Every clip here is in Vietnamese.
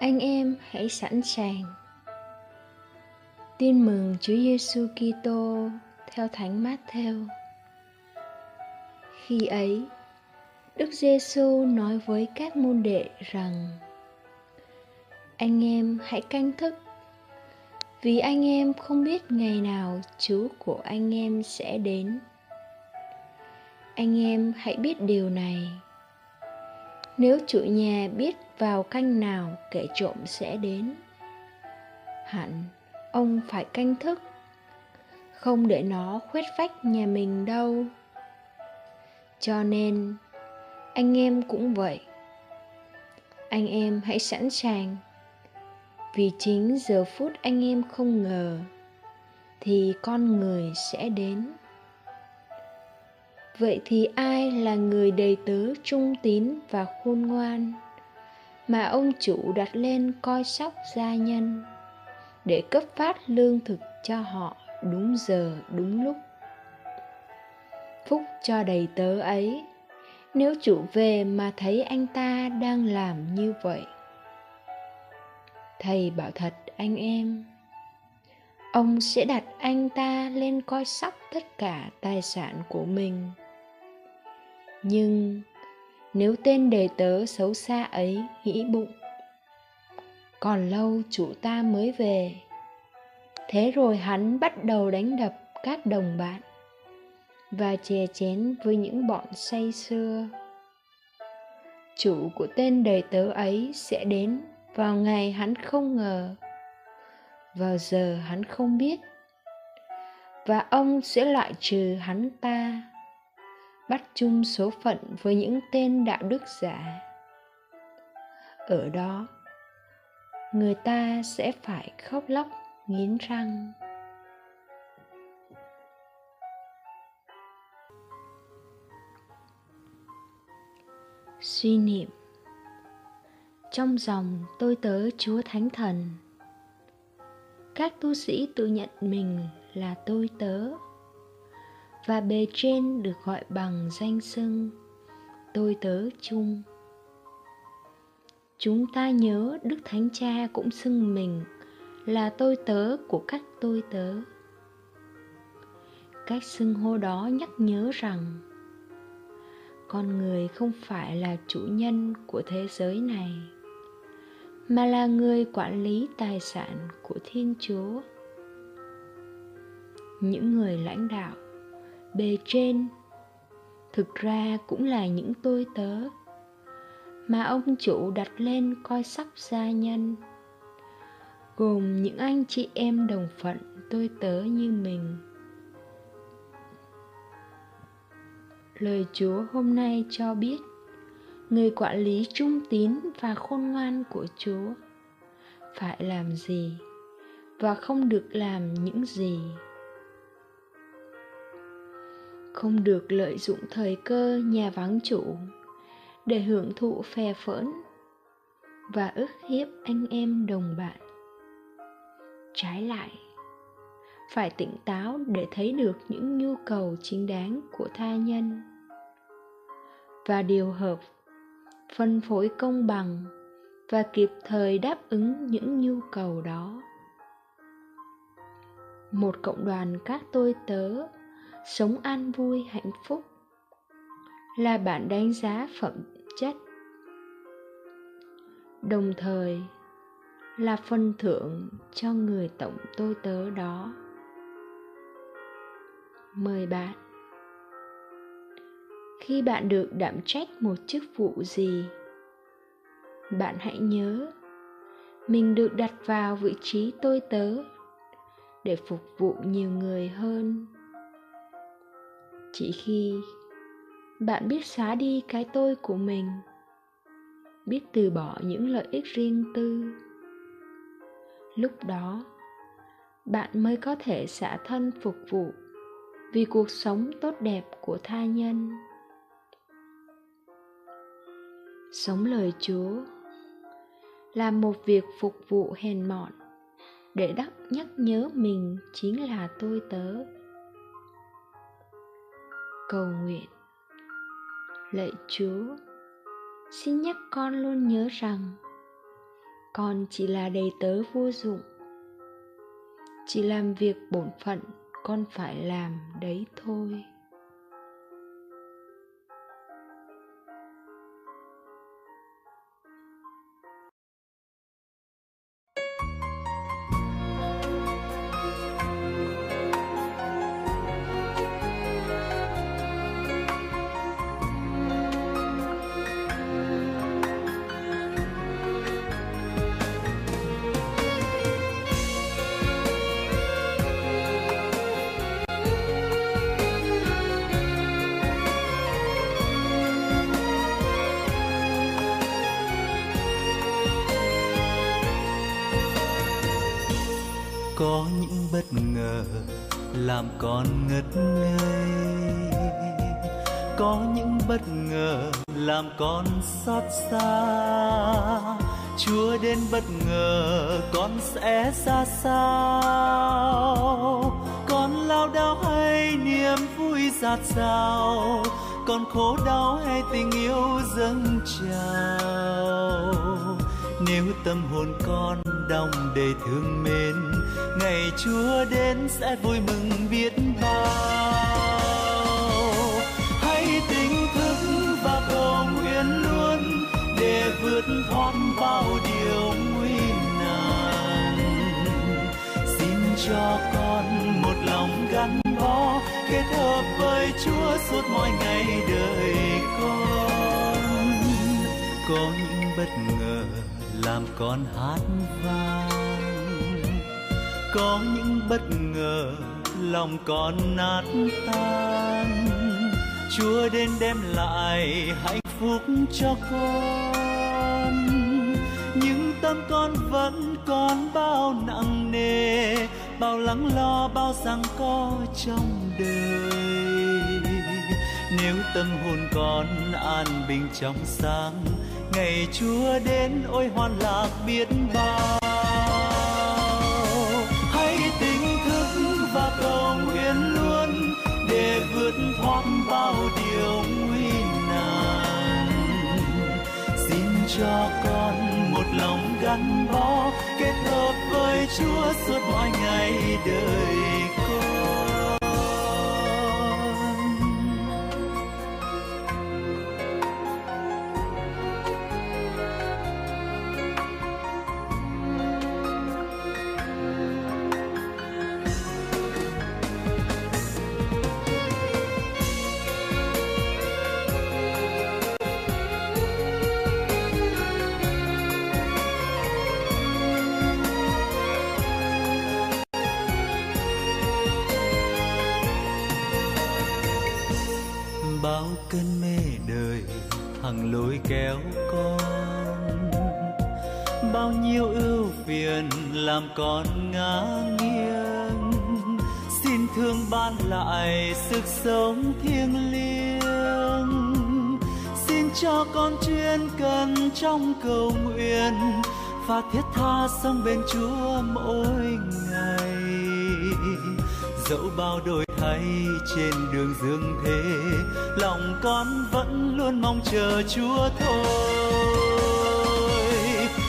Anh em hãy sẵn sàng. Tin mừng Chúa Giêsu Kitô theo Thánh Matthew. Khi ấy, Đức Giêsu nói với các môn đệ rằng: Anh em hãy canh thức, vì anh em không biết ngày nào Chúa của anh em sẽ đến. Anh em hãy biết điều này nếu chủ nhà biết vào canh nào kẻ trộm sẽ đến. Hẳn ông phải canh thức, không để nó khuét vách nhà mình đâu. Cho nên, anh em cũng vậy. Anh em hãy sẵn sàng. Vì chính giờ phút anh em không ngờ, thì con người sẽ đến vậy thì ai là người đầy tớ trung tín và khôn ngoan? Mà ông chủ đặt lên coi sóc gia nhân, để cấp phát lương thực cho họ đúng giờ, đúng lúc. Phúc cho đầy tớ ấy, nếu chủ về mà thấy anh ta đang làm như vậy. Thầy bảo thật, anh em, ông sẽ đặt anh ta lên coi sóc tất cả tài sản của mình nhưng nếu tên đề tớ xấu xa ấy nghĩ bụng, còn lâu chủ ta mới về. Thế rồi hắn bắt đầu đánh đập các đồng bạn và chè chén với những bọn say xưa chủ của tên đầy tớ ấy sẽ đến vào ngày hắn không ngờ. Vào giờ hắn không biết và ông sẽ loại trừ hắn ta bắt chung số phận với những tên đạo đức giả. Ở đó, người ta sẽ phải khóc lóc, nghiến răng. Suy niệm. Trong dòng tôi tớ chúa thánh thần, các tu sĩ tự nhận mình là tôi tớ và bề trên được gọi bằng danh xưng, tôi tớ chung. Chúng ta nhớ đức thánh cha cũng xưng mình là tôi tớ của các tôi tớ. Cách xưng hô đó nhắc nhớ rằng con người không phải là chủ nhân của thế giới này, mà là người quản lý tài sản của thiên chúa. Những người lãnh đạo bề trên. Thực ra cũng là những tôi tớ. Mà ông chủ đặt lên coi sóc gia nhân. Gồm những anh chị em đồng phận tôi tớ như mình. Lời chúa hôm nay cho biết, người quản lý trung tín và khôn ngoan của chúa phải làm gì và không được làm những gì không được lợi dụng thời cơ nhà vắng chủ để hưởng thụ phè phỡn và ức hiếp anh em đồng bạn. Trái lại, phải tỉnh táo để thấy được những nhu cầu chính đáng của tha nhân. Và điều hợp, phân phối công bằng và kịp thời đáp ứng những nhu cầu đó. Một cộng đoàn các tôi tớ sống an vui, hạnh phúc là bạn đánh giá phẩm chất. Đồng thời là phần thưởng cho người tổng tôi tớ đó. Mời bạn. Khi bạn được đảm trách một chức vụ gì, bạn hãy nhớ mình được đặt vào vị trí tôi tớ để phục vụ nhiều người hơn chỉ khi bạn biết xóa đi cái tôi của mình, biết từ bỏ những lợi ích riêng tư. Lúc đó, bạn mới có thể xả thân phục vụ vì cuộc sống tốt đẹp của tha nhân. Sống lời chúa là một việc phục vụ hèn mọn để đắc nhắc nhớ mình chính là tôi tớ cầu nguyện. Lạy chúa, xin nhắc con luôn nhớ rằng con chỉ là đầy tớ vô dụng. Chỉ làm việc bổn phận con phải làm đấy thôi. Có những bất ngờ làm con ngất ngây. Có những bất ngờ làm con xót xa. Chúa đến bất ngờ, con sẽ ra sao? Con lao đao hay niềm vui giạt rào? Con khổ đau hay tình yêu dâng trào? Nếu tâm hồn con đong đầy thương mến chúa đến sẽ vui mừng biết bao. Hãy tỉnh thức và cầu nguyện luôn để vượt thoát bao điều nguy nan. Xin cho con một lòng gắn bó, kết hợp với chúa suốt mọi ngày đời con. Có những bất ngờ làm con hát vang có những bất ngờ, lòng còn nát tan. Chúa đến đem lại hạnh phúc cho con. Nhưng tâm con vẫn còn bao nặng nề, bao lắng lo, bao rằng có trong đời. Nếu tâm hồn con an bình trong sáng, ngày chúa đến ôi hoan lạc biết bao cho con một lòng gắn bó kết hợp với chúa suốt mọi ngày đời. Bao cơn mê đời, hằng lối kéo con. Bao nhiêu ưu phiền làm con ngã nghiêng, xin thương ban lại sức sống thiêng liêng. Xin cho con chuyên cần trong cầu nguyện và thiết tha sống bên chúa mỗi ngày. Dẫu bao đổi thay trên đường dương thế, lòng con vẫn luôn mong chờ chúa thôi.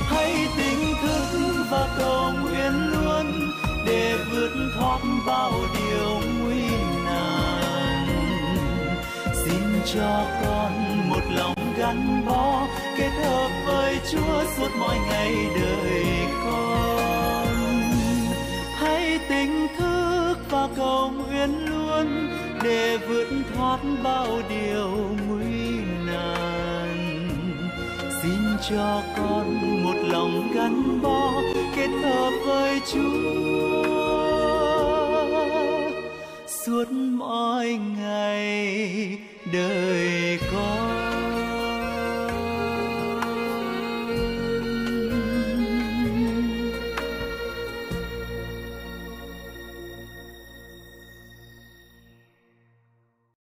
Hãy tỉnh thức và cầu nguyện luôn để vượt thoát bao điều nguy nan. Xin cho con một lòng gắn bó, kết hợp với chúa suốt mọi ngày đời con. thoát bao điều nguy nan. Xin cho con một lòng gắn bó kết hợp với Chúa. Suốt mọi ngày đời con